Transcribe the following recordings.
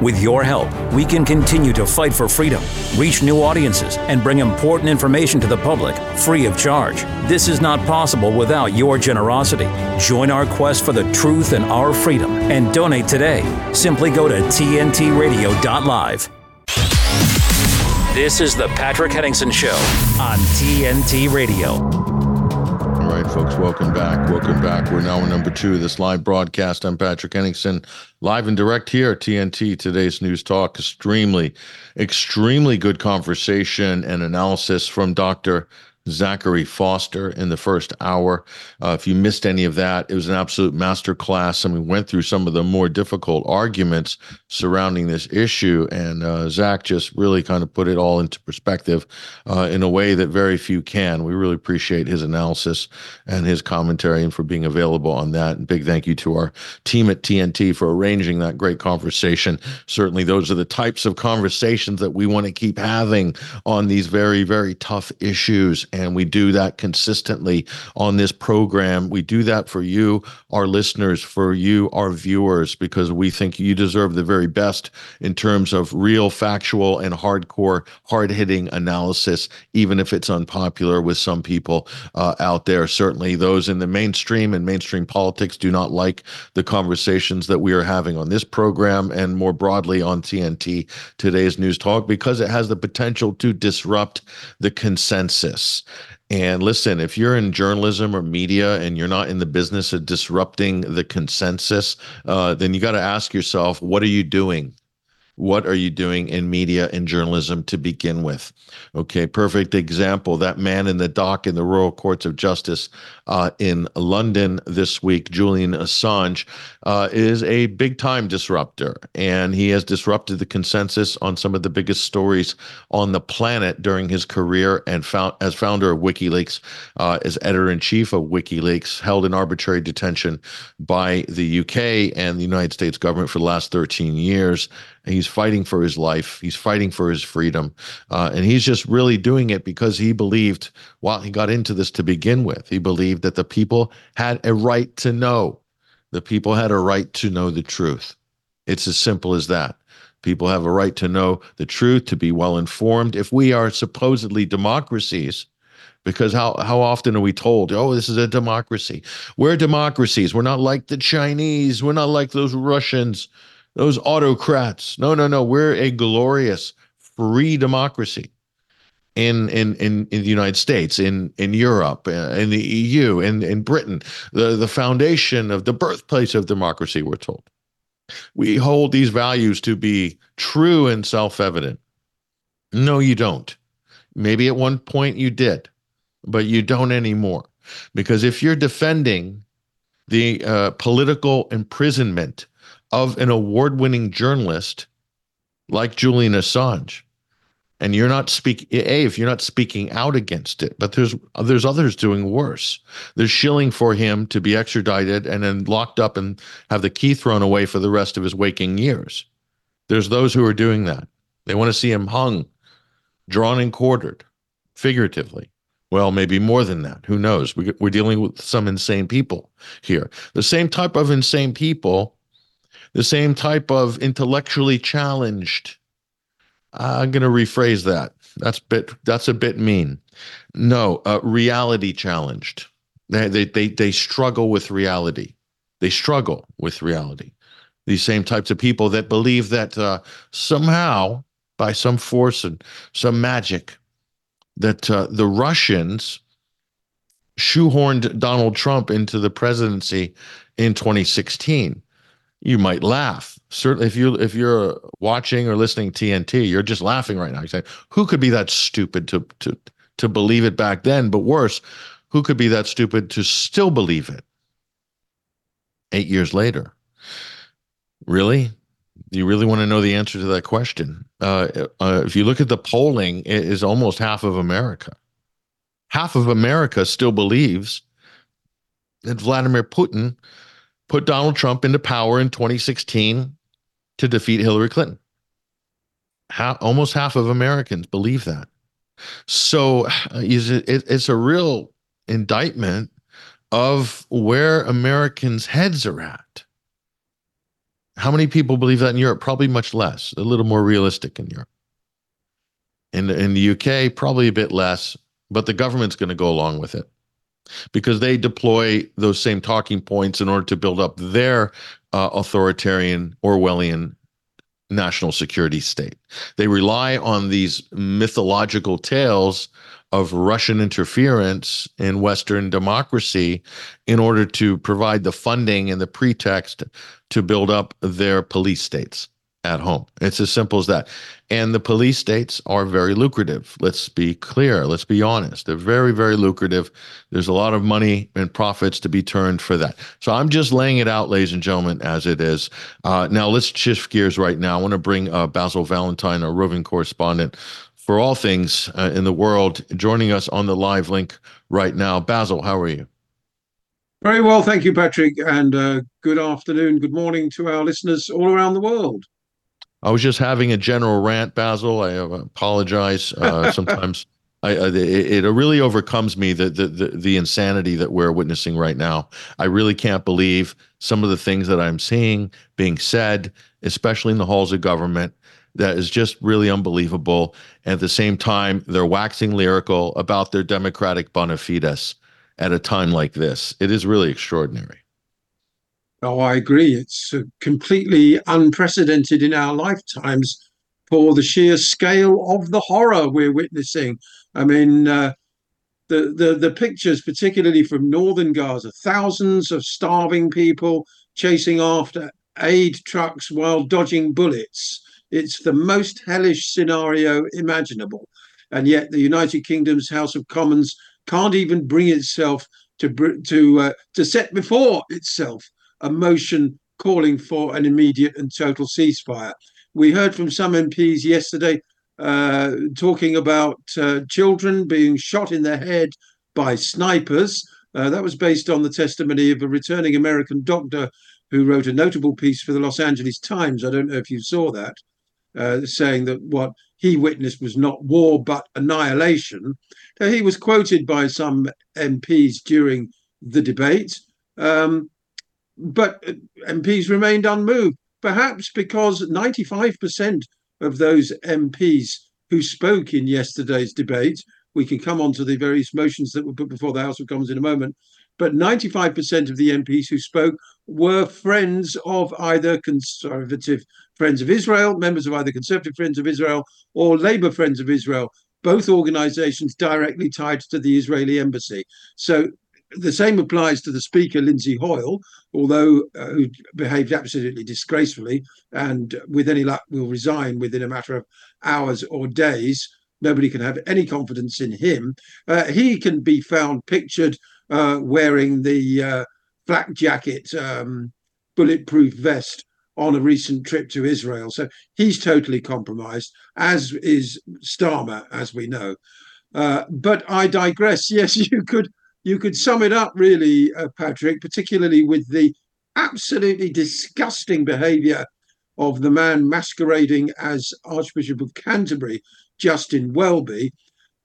With your help, we can continue to fight for freedom, reach new audiences, and bring important information to the public free of charge. This is not possible without your generosity. Join our quest for the truth and our freedom and donate today. Simply go to tntradio.live. This is the Patrick Henningsen Show on TNT Radio right, folks, welcome back. Welcome back. We're now in number two of this live broadcast. I'm Patrick Henningsen, live and direct here at TNT. Today's News Talk. Extremely, extremely good conversation and analysis from Dr. Zachary Foster in the first hour. Uh, if you missed any of that, it was an absolute masterclass, and we went through some of the more difficult arguments surrounding this issue. And uh, Zach just really kind of put it all into perspective uh, in a way that very few can. We really appreciate his analysis and his commentary, and for being available on that. And big thank you to our team at TNT for arranging that great conversation. Certainly, those are the types of conversations that we want to keep having on these very, very tough issues and we do that consistently on this program. We do that for you, our listeners, for you, our viewers, because we think you deserve the very best in terms of real, factual, and hardcore, hard hitting analysis, even if it's unpopular with some people uh, out there. Certainly, those in the mainstream and mainstream politics do not like the conversations that we are having on this program and more broadly on TNT, today's news talk, because it has the potential to disrupt the consensus. And listen, if you're in journalism or media and you're not in the business of disrupting the consensus, uh, then you got to ask yourself, what are you doing? What are you doing in media and journalism to begin with? Okay, perfect example. That man in the dock in the Royal Courts of Justice uh, in London this week, Julian Assange, uh, is a big time disruptor. And he has disrupted the consensus on some of the biggest stories on the planet during his career and found, as founder of WikiLeaks, uh, as editor in chief of WikiLeaks, held in arbitrary detention by the UK and the United States government for the last 13 years. He's fighting for his life. He's fighting for his freedom. Uh, and he's just really doing it because he believed, while he got into this to begin with, he believed that the people had a right to know. The people had a right to know the truth. It's as simple as that. People have a right to know the truth, to be well informed. If we are supposedly democracies, because how how often are we told, oh, this is a democracy? We're democracies. We're not like the Chinese. We're not like those Russians those autocrats. No, no, no. We're a glorious free democracy in in in, in the United States, in in Europe, uh, in the EU, in in Britain, the the foundation of the birthplace of democracy. We're told we hold these values to be true and self-evident. No, you don't. Maybe at one point you did, but you don't anymore. Because if you're defending the uh, political imprisonment of an award winning journalist like Julian Assange. And you're not speaking a if you're not speaking out against it, but there's there's others doing worse. They're shilling for him to be extradited and then locked up and have the key thrown away for the rest of his waking years. There's those who are doing that. They want to see him hung, drawn and quartered, figuratively. Well, maybe more than that. Who knows? We, we're dealing with some insane people here. The same type of insane people the same type of intellectually challenged. I'm going to rephrase that. That's bit. That's a bit mean. No, uh, reality challenged. They, they they they struggle with reality. They struggle with reality. These same types of people that believe that uh, somehow, by some force and some magic, that uh, the Russians shoehorned Donald Trump into the presidency in 2016 you might laugh. Certainly, if you if you're watching or listening TNT, you're just laughing right now. You say, "Who could be that stupid to to to believe it back then?" But worse, who could be that stupid to still believe it eight years later? Really? Do you really want to know the answer to that question? Uh, uh, if you look at the polling, it is almost half of America. Half of America still believes that Vladimir Putin put Donald Trump into power in 2016 to defeat Hillary Clinton. How, almost half of Americans believe that. So uh, is it, it, it's a real indictment of where Americans' heads are at. How many people believe that in Europe? Probably much less, a little more realistic in Europe. In, in the UK, probably a bit less, but the government's going to go along with it because they deploy those same talking points in order to build up their uh, authoritarian Orwellian national security state. They rely on these mythological tales of Russian interference in Western democracy in order to provide the funding and the pretext to build up their police states at home. It's as simple as that. And the police states are very lucrative. Let's be clear. Let's be honest. They're very, very lucrative. There's a lot of money and profits to be turned for that. So I'm just laying it out, ladies and gentlemen, as it is. Uh, now let's shift gears right now. I want to bring uh, Basil Valentine, our roving correspondent for all things uh, in the world, joining us on the live link right now. Basil, how are you? Very well, thank you, Patrick, and uh, good afternoon, good morning to our listeners all around the world. I was just having a general rant, Basil. I uh, apologize. Uh, sometimes I, uh, it, it, really overcomes me the, the, the the insanity that we're witnessing right now. I really can't believe some of the things that I'm seeing being said, especially in the halls of government. That is just really unbelievable. And at the same time, they're waxing lyrical about their democratic bona fides at a time like this. It is really extraordinary. Oh, I agree. It's uh, completely unprecedented in our lifetimes for the sheer scale of the horror we're witnessing. I mean, uh, the, the the pictures, particularly from northern Gaza, thousands of starving people chasing after aid trucks while dodging bullets. It's the most hellish scenario imaginable, and yet the United Kingdom's House of Commons can't even bring itself to to uh, to set before itself a motion calling for an immediate and total ceasefire. We heard from some MPs yesterday uh, talking about uh, children being shot in the head by snipers. Uh, that was based on the testimony of a returning American doctor who wrote a notable piece for the Los Angeles Times. I don't know if you saw that, uh, saying that what he witnessed was not war but annihilation. he was quoted by some MPs during the debate. Um, but uh, MPs remained unmoved, perhaps because 95% of those MPs who spoke in yesterday's debate, we can come on to the various motions that were put before the House of Commons in a moment, but 95% of the MPs who spoke were friends of either conservative Friends of Israel, members of either Conservative Friends of Israel or Labour Friends of Israel, both organizations directly tied to the Israeli embassy. So the same applies to the speaker, Lindsay Hoyle, although uh, who behaved absolutely disgracefully and with any luck will resign within a matter of hours or days. Nobody can have any confidence in him. Uh, he can be found pictured uh, wearing the uh, flak jacket, um, bulletproof vest on a recent trip to Israel. So he's totally compromised, as is Starmer, as we know. Uh, but I digress. Yes, you could you could sum it up really, uh, Patrick, particularly with the absolutely disgusting behaviour of the man masquerading as Archbishop of Canterbury, Justin Welby,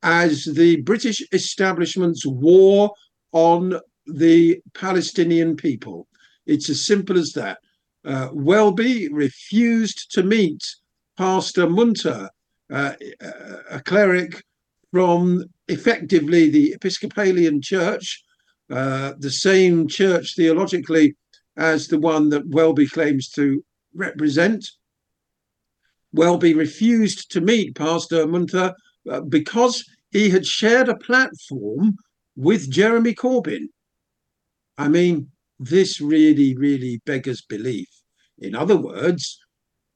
as the British establishment's war on the Palestinian people. It's as simple as that. Uh, Welby refused to meet Pastor Munther, uh, a cleric from effectively the Episcopalian Church, uh, the same church theologically as the one that Welby claims to represent. Welby refused to meet Pastor Munther uh, because he had shared a platform with Jeremy Corbyn. I mean, this really, really beggars belief. In other words,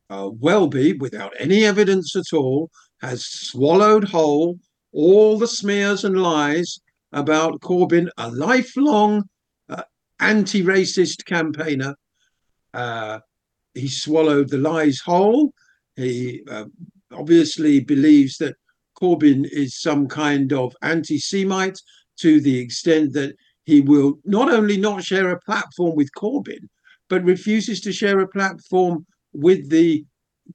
uh, Welby, without any evidence at all, has swallowed whole all the smears and lies about Corbyn, a lifelong uh, anti racist campaigner. Uh, he swallowed the lies whole. He uh, obviously believes that Corbyn is some kind of anti Semite to the extent that he will not only not share a platform with Corbyn, but refuses to share a platform with the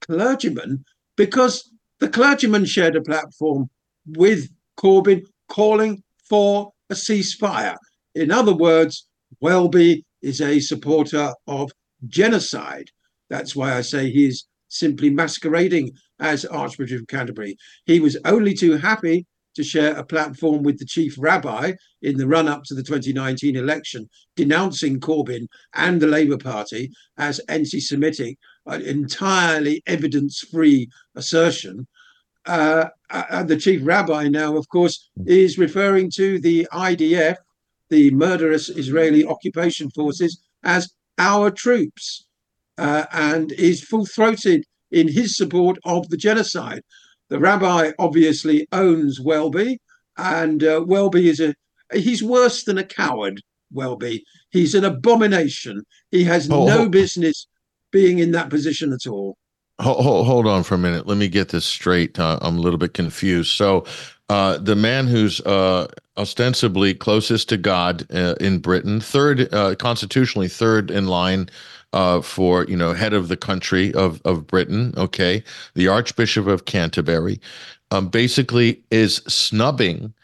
clergyman because the clergyman shared a platform with Corbyn calling for a ceasefire. In other words, Welby is a supporter of genocide. That's why I say he is simply masquerading as Archbishop of Canterbury. He was only too happy to share a platform with the chief rabbi in the run up to the 2019 election, denouncing Corbyn and the Labour Party as anti Semitic, an entirely evidence free assertion. Uh, uh, the chief rabbi now, of course, is referring to the IDF, the murderous Israeli occupation forces, as our troops, uh, and is full throated in his support of the genocide. The rabbi obviously owns Welby, and uh, Welby is a he's worse than a coward. Welby, he's an abomination. He has oh, no business being in that position at all. Hold, hold on for a minute. Let me get this straight. Uh, I'm a little bit confused. So, uh, the man who's uh, ostensibly closest to God uh, in Britain, third uh, constitutionally, third in line uh, for you know head of the country of of Britain. Okay, the Archbishop of Canterbury um, basically is snubbing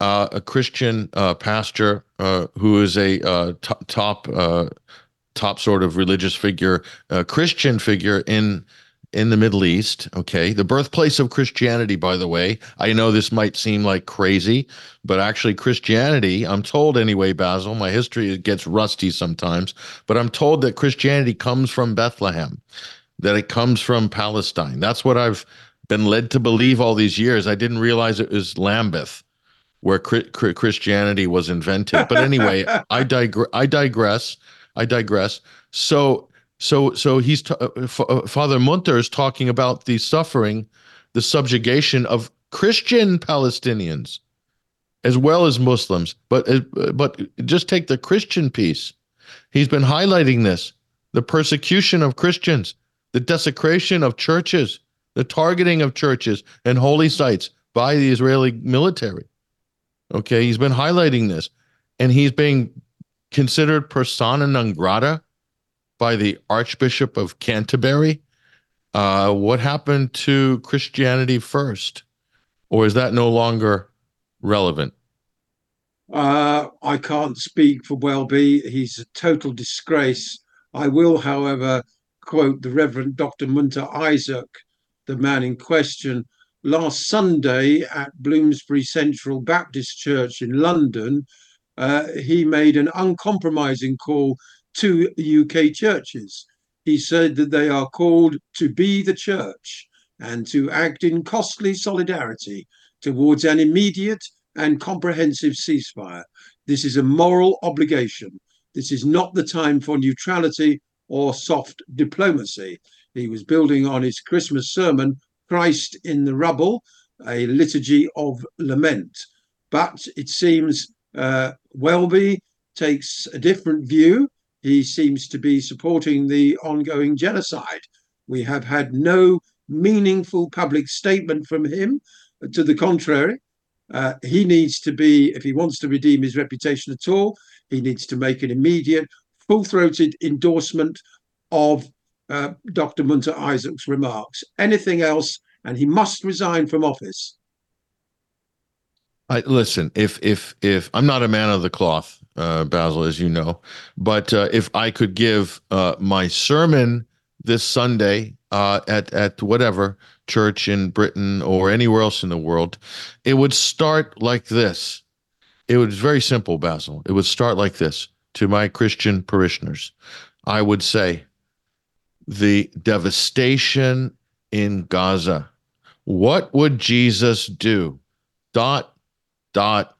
a Christian pastor who is a top top sort of religious figure, Christian figure in in the Middle East. Okay. The birthplace of Christianity, by the way. I know this might seem like crazy, but actually, Christianity, I'm told anyway, Basil, my history gets rusty sometimes, but I'm told that Christianity comes from Bethlehem, that it comes from Palestine. That's what I've been led to believe all these years. I didn't realize it was Lambeth where Christianity was invented. But anyway, I, digre- I digress. I digress. So so, so he's uh, uh, Father Munther is talking about the suffering, the subjugation of Christian Palestinians, as well as Muslims. But uh, but just take the Christian piece. He's been highlighting this: the persecution of Christians, the desecration of churches, the targeting of churches and holy sites by the Israeli military. Okay, he's been highlighting this, and he's being considered persona non grata by the Archbishop of Canterbury. Uh, what happened to Christianity first? Or is that no longer relevant? Uh, I can't speak for Welby. He's a total disgrace. I will, however, quote the Reverend Dr. Munther Isaac, the man in question, last Sunday at Bloomsbury Central Baptist Church in London. Uh, he made an uncompromising call to UK churches. He said that they are called to be the church and to act in costly solidarity towards an immediate and comprehensive ceasefire. This is a moral obligation. This is not the time for neutrality or soft diplomacy. He was building on his Christmas sermon, Christ in the Rubble, a liturgy of lament. But it seems uh, Welby takes a different view he seems to be supporting the ongoing genocide. We have had no meaningful public statement from him. To the contrary, uh, he needs to be, if he wants to redeem his reputation at all, he needs to make an immediate, full throated endorsement of uh, Dr. Munther Isaac's remarks. Anything else, and he must resign from office. I, listen, if if if I'm not a man of the cloth, uh, Basil, as you know. But uh, if I could give uh, my sermon this Sunday uh, at at whatever church in Britain or anywhere else in the world, it would start like this. It was very simple, Basil. It would start like this to my Christian parishioners. I would say, the devastation in Gaza. What would Jesus do? Dot, dot,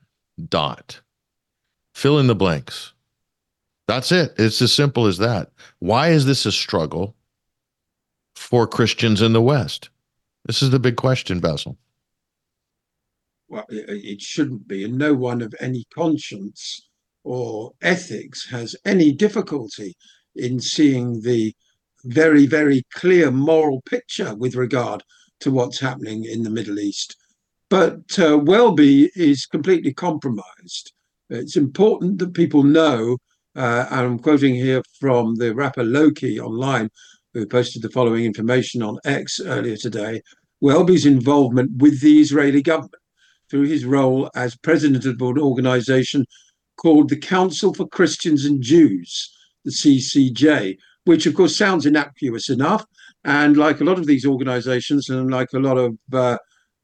dot fill in the blanks. That's it. It's as simple as that. Why is this a struggle for Christians in the West? This is the big question, Basil. Well, it shouldn't be. And no one of any conscience or ethics has any difficulty in seeing the very, very clear moral picture with regard to what's happening in the Middle East. But uh, Welby is completely compromised. It's important that people know, uh, and I'm quoting here from the rapper Loki online, who posted the following information on X earlier today. Welby's involvement with the Israeli government through his role as president of an organization called the Council for Christians and Jews, the CCJ, which of course sounds innocuous enough. And like a lot of these organizations and like a lot of uh,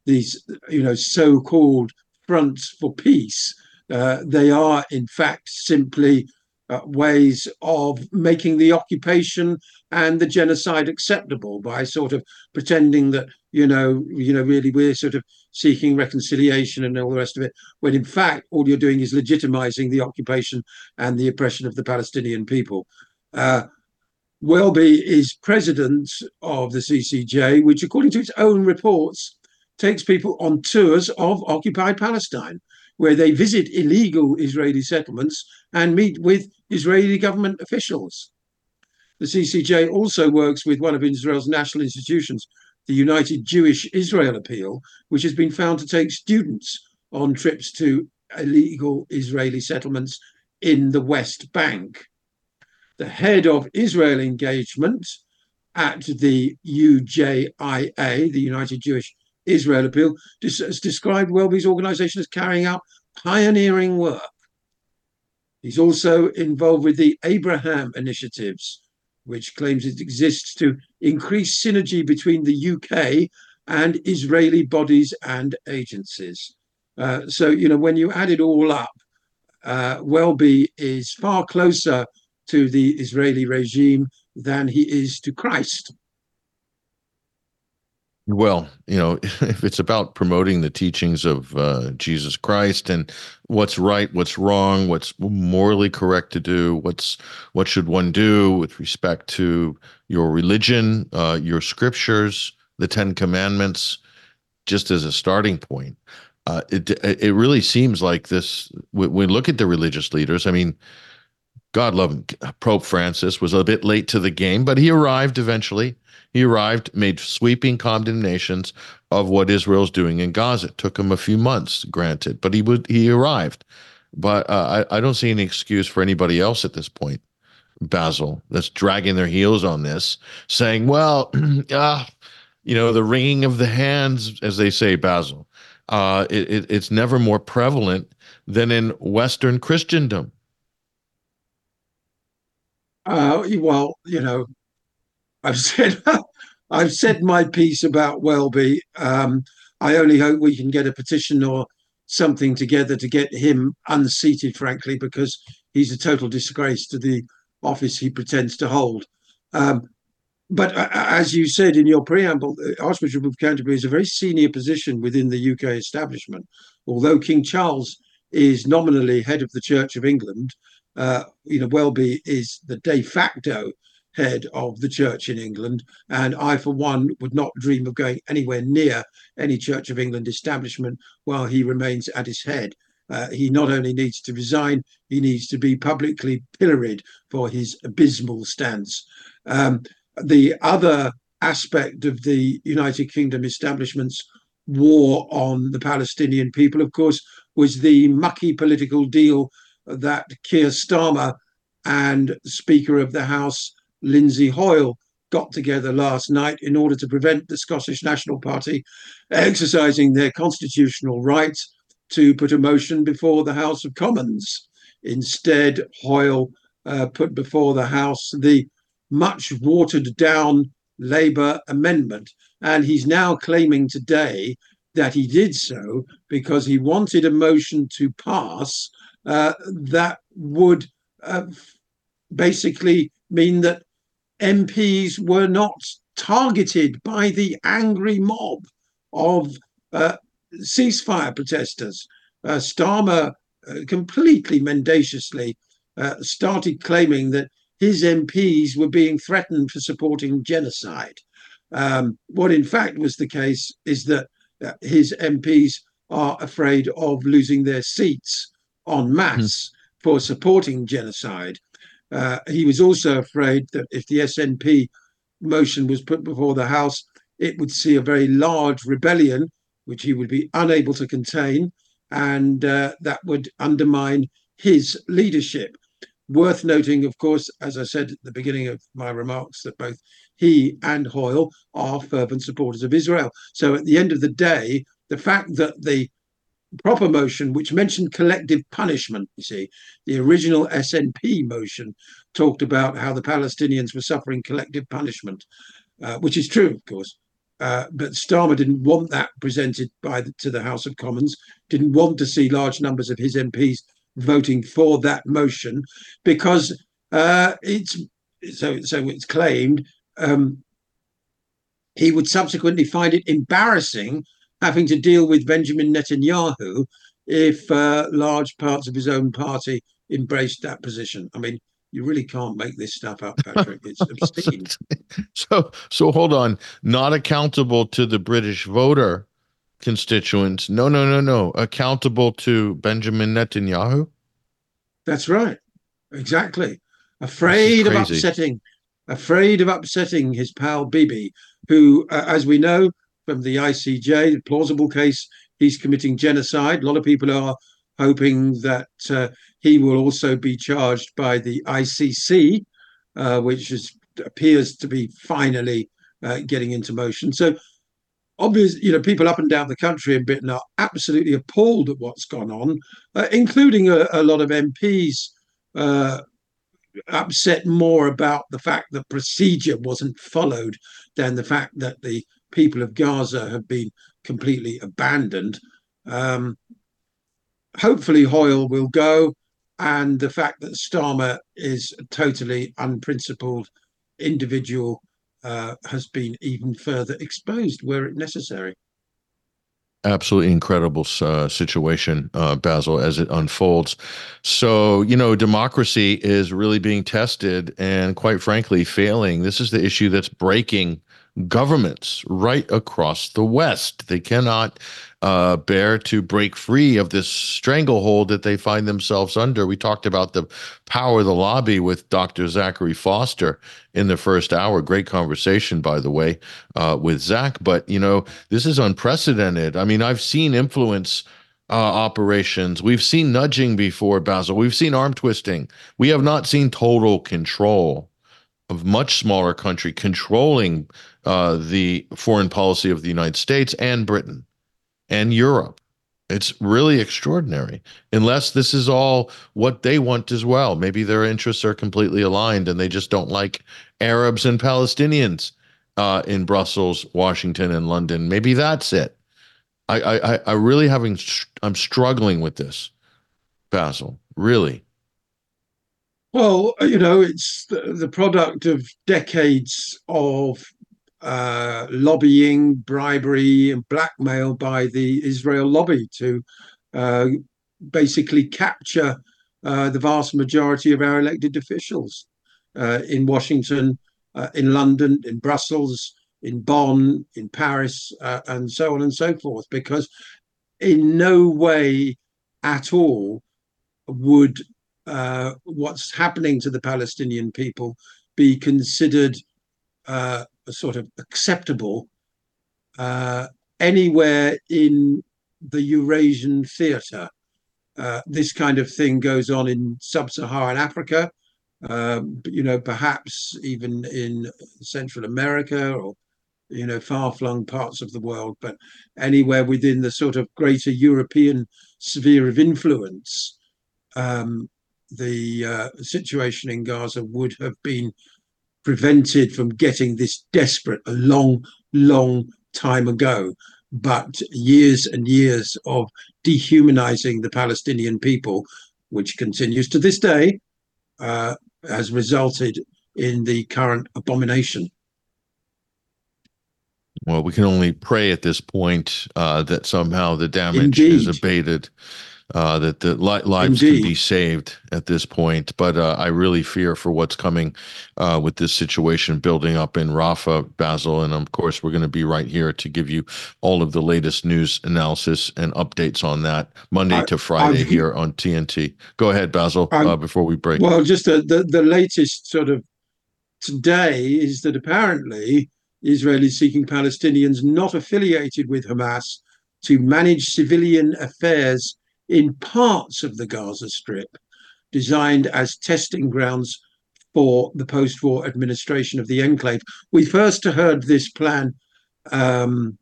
these, you know, so called fronts for peace, uh, they are in fact simply uh, ways of making the occupation and the genocide acceptable by sort of pretending that you know you know really we're sort of seeking reconciliation and all the rest of it when in fact all you're doing is legitimizing the occupation and the oppression of the palestinian people. Uh, welby is president of the ccj which according to its own reports takes people on tours of occupied palestine where they visit illegal israeli settlements and meet with Israeli government officials. The CCJ also works with one of Israel's national institutions, the United Jewish Israel Appeal, which has been found to take students on trips to illegal Israeli settlements in the West Bank. The head of Israel engagement at the UJIA, the United Jewish Israel Appeal, has described Welby's organization as carrying out pioneering work He's also involved with the Abraham Initiatives, which claims it exists to increase synergy between the UK and Israeli bodies and agencies. Uh, so, you know, when you add it all up, uh, Welby is far closer to the Israeli regime than he is to Christ. Well, you know, if it's about promoting the teachings of uh, Jesus Christ and what's right, what's wrong, what's morally correct to do, what's what should one do with respect to your religion, uh, your scriptures, the Ten Commandments, just as a starting point, uh, it it really seems like this. When we look at the religious leaders, I mean, God love him, Pope Francis was a bit late to the game, but he arrived eventually he arrived, made sweeping condemnations of what Israel's doing in Gaza. It took him a few months, granted, but he would he arrived. But uh, I, I don't see any excuse for anybody else at this point, Basil, that's dragging their heels on this, saying, well, uh, you know, the wringing of the hands, as they say, Basil, uh, it, it, it's never more prevalent than in Western Christendom. Uh, well, you know, I've said I've said my piece about Welby. Um, I only hope we can get a petition or something together to get him unseated, frankly, because he's a total disgrace to the office he pretends to hold. Um, but uh, as you said in your preamble, the Archbishop of Canterbury is a very senior position within the UK establishment. Although King Charles is nominally head of the Church of England, uh, you know, Welby is the de facto head of the church in England. And I, for one, would not dream of going anywhere near any Church of England establishment while he remains at its head. Uh, he not only needs to resign, he needs to be publicly pilloried for his abysmal stance. Um, the other aspect of the United Kingdom establishment's war on the Palestinian people, of course, was the mucky political deal that Keir Starmer and Speaker of the House Lindsay Hoyle got together last night in order to prevent the Scottish National Party exercising their constitutional right to put a motion before the House of Commons. Instead, Hoyle uh, put before the House the much watered down Labour amendment. And he's now claiming today that he did so because he wanted a motion to pass that would uh, basically mean that MPs were not targeted by the angry mob of uh, ceasefire protesters. Uh, Starmer uh, completely mendaciously uh, started claiming that his MPs were being threatened for supporting genocide. Um, what in fact was the case is that uh, his MPs are afraid of losing their seats en masse mm. for supporting genocide. Uh, he was also afraid that if the SNP motion was put before the House, it would see a very large rebellion, which he would be unable to contain, and uh, that would undermine his leadership. Worth noting, of course, as I said at the beginning of my remarks, that both he and Hoyle are fervent supporters of Israel. So at the end of the day, the fact that the proper motion, which mentioned collective punishment. You see, the original SNP motion talked about how the Palestinians were suffering collective punishment, uh, which is true, of course. Uh, but Starmer didn't want that presented by the, to the House of Commons. Didn't want to see large numbers of his MPs voting for that motion because uh, it's so so it's claimed um, he would subsequently find it embarrassing having to deal with Benjamin Netanyahu if uh, large parts of his own party embraced that position. I mean, you really can't make this stuff up, Patrick. It's obscene. so, so hold on. Not accountable to the British voter constituents. No, no, no, no. Accountable to Benjamin Netanyahu. That's right. Exactly. Afraid of upsetting, afraid of upsetting his pal Bibi, who, uh, as we know from the ICJ, plausible case, he's committing genocide. A lot of people are hoping that uh, he will also be charged by the ICC, uh, which is, appears to be finally uh, getting into motion. So, obviously, you know, people up and down the country in Britain are absolutely appalled at what's gone on, uh, including a, a, lot of MPs uh, upset more about the fact that procedure wasn't followed than the fact that the people of Gaza have been completely abandoned. Um, hopefully, Hoyle will go, and the fact that Starmer is a totally unprincipled individual uh, has been even further exposed where it necessary absolutely incredible uh, situation, uh, Basil, as it unfolds. So, you know, democracy is really being tested and, quite frankly, failing. This is the issue that's breaking governments right across the West. They cannot uh, bear to break free of this stranglehold that they find themselves under. We talked about the power of the lobby with Dr. Zachary Foster in the first hour. Great conversation, by the way, uh, with Zach. But, you know, this is unprecedented. I mean, I've seen influence. Uh, operations. We've seen nudging before, Basil. We've seen arm twisting. We have not seen total control much smaller country controlling uh, the foreign policy of the United States and Britain and Europe. It's really extraordinary, unless this is all what they want as well. Maybe their interests are completely aligned and they just don't like Arabs and Palestinians uh, in Brussels, Washington, and London. Maybe that's it. I, I, I really having, I'm struggling with this, Basil, really. Well, you know, it's the, the product of decades of uh, lobbying, bribery, and blackmail by the Israel lobby to uh, basically capture uh, the vast majority of our elected officials uh, in Washington, uh, in London, in Brussels, in Bonn, in Paris, uh, and so on and so forth. Because in no way at all would uh, what's happening to the Palestinian people be considered uh, sort of acceptable uh, anywhere in the Eurasian theatre. Uh, this kind of thing goes on in sub-Saharan Africa, um, you know, perhaps even in Central America or you know far-flung parts of the world, but anywhere within the sort of greater European sphere of influence. Um, the uh, situation in Gaza would have been prevented from getting this desperate a long, long time ago. But years and years of dehumanizing the Palestinian people, which continues to this day, uh, has resulted in the current abomination. Well, we can only pray at this point uh, that somehow the damage Indeed. is abated uh, that the li- lives Indeed. can be saved at this point. But uh, I really fear for what's coming uh, with this situation building up in Rafah, Basil. And of course, we're going to be right here to give you all of the latest news analysis and updates on that Monday I, to Friday I've, here on TNT. Go ahead, Basil, uh, before we break. Well, just the, the, the latest sort of today is that apparently Israel is seeking Palestinians not affiliated with Hamas to manage civilian affairs in parts of the Gaza Strip, designed as testing grounds for the post war administration of the enclave. We first heard this plan um,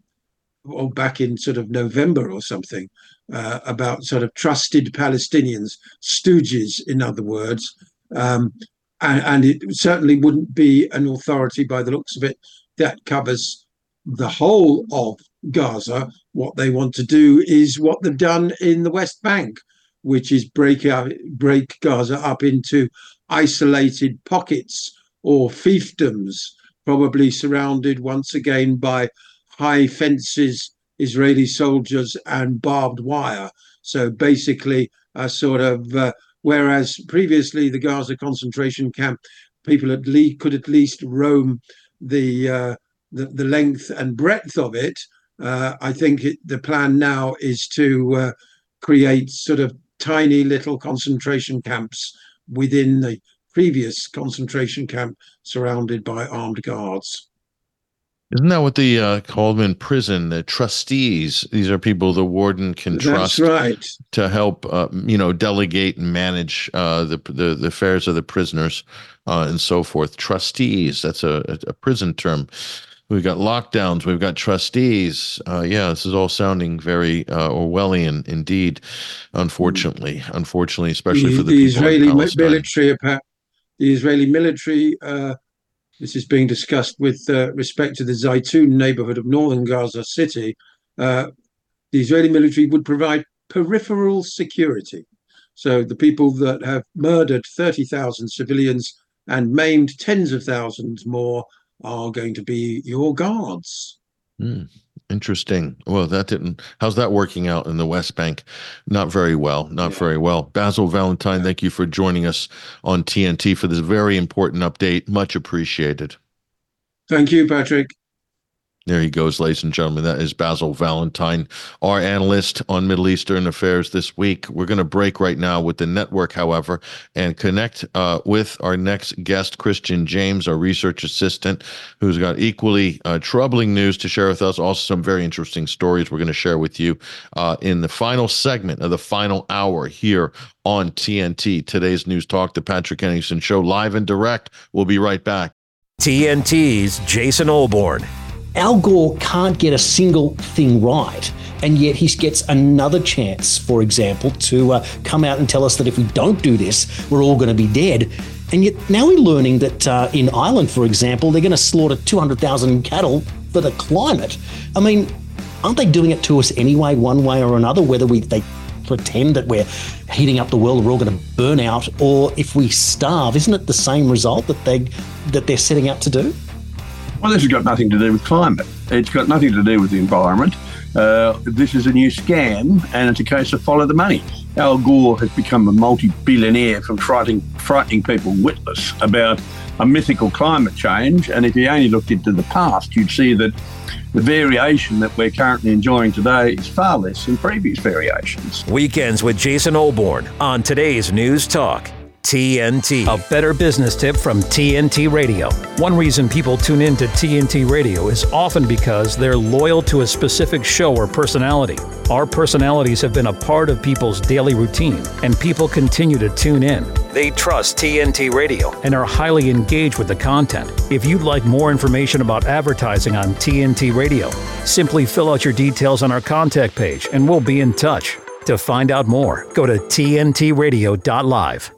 well, back in sort of November or something uh, about sort of trusted Palestinians, stooges, in other words. Um, and, and it certainly wouldn't be an authority by the looks of it that covers the whole of Gaza. What they want to do is what they've done in the West Bank, which is break out, break Gaza up into isolated pockets or fiefdoms, probably surrounded once again by high fences, Israeli soldiers, and barbed wire. So basically, a sort of uh, whereas previously the Gaza concentration camp, people at least could at least roam the uh, the, the, length and breadth of it. Uh, I think it, the plan now is to uh, create sort of tiny little concentration camps within the previous concentration camp surrounded by armed guards. Isn't that what the uh, called in prison? The trustees. These are people the warden can trust right. to help, uh, you know, delegate and manage uh, the, the, the affairs of the prisoners uh, and so forth. Trustees. That's a, a prison term. We've got lockdowns. We've got trustees. Uh, yeah, this is all sounding very uh, Orwellian indeed. Unfortunately, unfortunately, especially the, for the, the Israeli military. The Israeli military uh, this is being discussed with uh, respect to the Zaytun neighborhood of northern Gaza City. Uh, the Israeli military would provide peripheral security. So the people that have murdered 30,000 civilians and maimed tens of thousands more are going to be your guards. Mm. Interesting. Well, that didn't. How's that working out in the West Bank? Not very well. Not yeah. very well. Basil Valentine, yeah. thank you for joining us on TNT for this very important update. Much appreciated. Thank you, Patrick. There he goes, ladies and gentlemen. That is Basil Valentine, our analyst on Middle Eastern affairs this week. We're going to break right now with the network, however, and connect uh, with our next guest, Kristian James, our research assistant, who's got equally uh, troubling news to share with us. Also, some very interesting stories we're going to share with you uh, in the final segment of the final hour here on TNT. Today's News Talk, the Patrick Henningsen Show, live and direct. We'll be right back. TNT's Jason Olbourne. Al Gore can't get a single thing right. And yet he gets another chance, for example, to uh, come out and tell us that if we don't do this, we're all going to be dead. And yet now we're learning that uh, in Ireland, for example, they're going to slaughter 200,000 cattle for the climate. I mean, aren't they doing it to us anyway, one way or another, whether we they pretend that we're heating up the world, we're all going to burn out, or if we starve, isn't it the same result that they that they're setting out to do? Well, this has got nothing to do with climate. It's got nothing to do with the environment. Uh, this is a new scam, and it's a case of follow the money. Al Gore has become a multi-billionaire from frightening, frightening people witless about a mythical climate change. And if you only looked into the past, you'd see that the variation that we're currently enjoying today is far less than previous variations. Weekends with Jason Olbourne on today's News Talk. TNT. A better business tip from TNT Radio. One reason people tune in to TNT Radio is often because they're loyal to a specific show or personality. Our personalities have been a part of people's daily routine, and people continue to tune in. They trust TNT Radio and are highly engaged with the content. If you'd like more information about advertising on TNT Radio, simply fill out your details on our contact page and we'll be in touch. To find out more, go to tntradio.live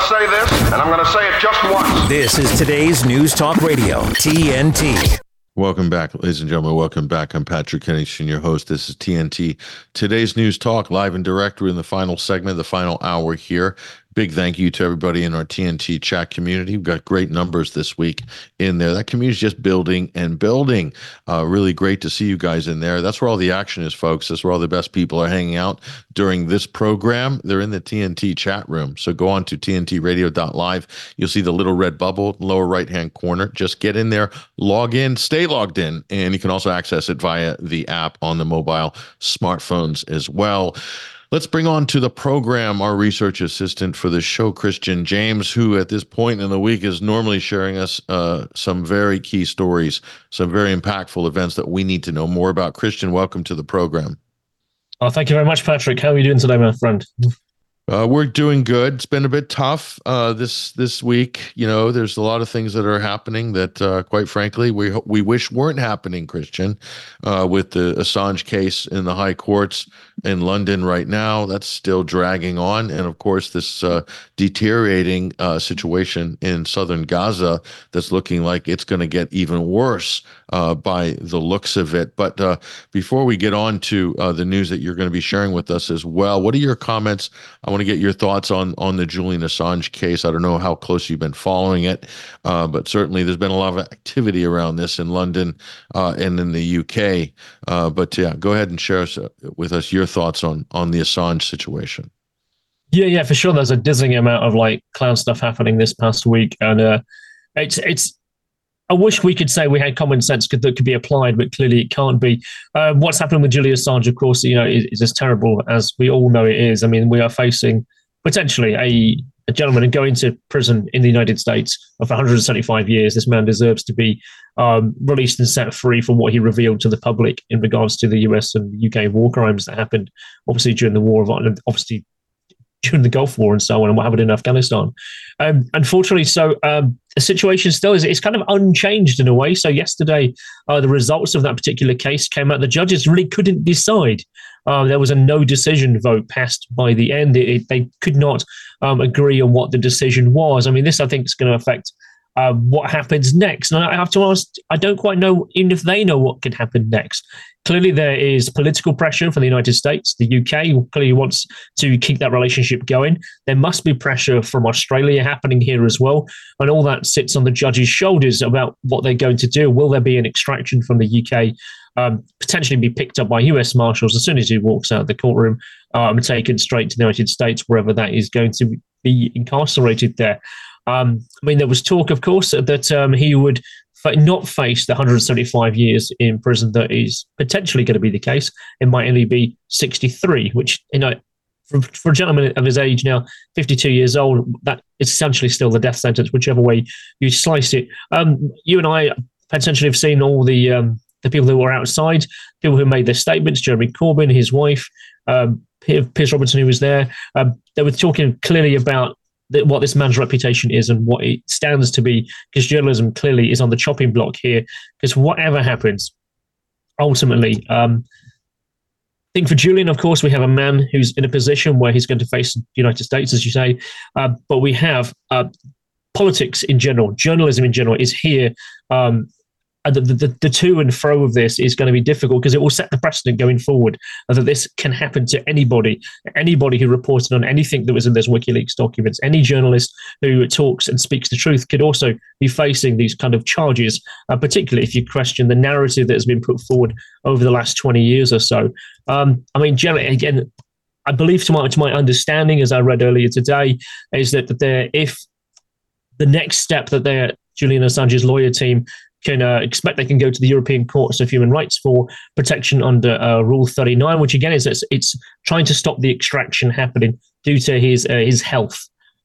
to say this, and I'm going to say it just once. This is today's News Talk Radio, TNT. Welcome back, ladies and gentlemen. Welcome back. I'm Patrick Henningsen, your host. This is TNT. Today's News Talk, live and direct. We're in the final segment, the final hour here big thank you to everybody in our TNT chat community. We've got great numbers this week in there. That community is just building and building. Uh, really great to see you guys in there. That's where all the action is, folks. That's where all the best people are hanging out during this program. They're in the TNT chat room. So go on to tntradio.live. You'll see the little red bubble, lower right hand corner. Just get in there, log in, stay logged in, and you can also access it via the app on the mobile smartphones as well. Let's bring on to the program our research assistant for the show, Kristian James, who at this point in the week is normally sharing us uh, some very key stories, some very impactful events that we need to know more about. Kristian, welcome to the program. Oh, thank you very much, Patrick. How are you doing today, my friend? Uh, we're doing good. It's been a bit tough uh, this this week. You know, there's a lot of things that are happening that, uh, quite frankly, we we wish weren't happening. Kristian, uh, with the Assange case in the high courts in London right now, that's still dragging on, and of course, this uh, deteriorating uh, situation in southern Gaza that's looking like it's going to get even worse by the looks of it. But before we get on to the news that you're going to be sharing with us as well, what are your comments? I want want to get your thoughts on on the Julian Assange case. I don't know how close you've been following it, uh, but certainly there's been a lot of activity around this in London uh, and in the UK. Uh, but yeah, go ahead and share uh, with us your thoughts on on the Assange situation. Yeah, yeah, for sure. There's a dizzying amount of like clown stuff happening this past week, and uh, it's it's I wish we could say we had common sense could, that could be applied, but clearly it can't be. Uh, what's happening with Julian Assange, of course, you know, is, is, as terrible as we all know it is. I mean, we are facing potentially a, a gentleman going to prison in the United States of 175 years. This man deserves to be um, released and set free from what he revealed to the public in regards to the US and UK war crimes that happened, obviously during the war of obviously during the Gulf War and so on, and what happened in Afghanistan. Um, unfortunately, so um, the situation still is it's kind of unchanged in a way. So yesterday, uh, the results of that particular case came out. The judges really couldn't decide. Uh, there was a no decision vote passed by the end. It, it, they could not um, agree on what the decision was. I mean, this I think is going to affect uh, what happens next. And I have to ask, I don't quite know even if they know what could happen next. Clearly, there is political pressure from the United States. The UK clearly wants to keep that relationship going. There must be pressure from Australia happening here as well. And all that sits on the judge's shoulders about what they're going to do. Will there be an extraction from the UK? Um, potentially be picked up by US marshals as soon as he walks out of the courtroom um, taken straight to the United States, wherever that is going to be incarcerated there. Um, I mean, there was talk, of course, that um, he would not face the 175 years in prison that is potentially going to be the case. It might only be 63, which, you know, for, for a gentleman of his age now, 52 years old, that is essentially still the death sentence, whichever way you slice it. Um, you and I potentially have seen all the um, the people who were outside, people who made their statements, Jeremy Corbyn, his wife, um, Piers Robinson, who was there. Um, they were talking clearly about what this man's reputation is and what it stands to be, because journalism clearly is on the chopping block here. Because whatever happens, ultimately, um, I think for Julian, of course, we have a man who's in a position where he's going to face the United States, as you say, uh, but we have uh, politics in general, journalism in general is here um, the, the, the to and fro of this is going to be difficult because it will set the precedent going forward that this can happen to anybody, anybody who reported on anything that was in those WikiLeaks documents. Any journalist who talks and speaks the truth could also be facing these kind of charges, uh, particularly if you question the narrative that has been put forward over the last 20 years or so. Um, I mean, generally, again, I believe to my, to my understanding, as I read earlier today, is that, that if the next step that their Julian Assange's lawyer team can uh, expect they can go to the European Courts of Human Rights for protection under uh, Rule 39, which again is it's, it's, trying to stop the extraction happening due to his uh, his health.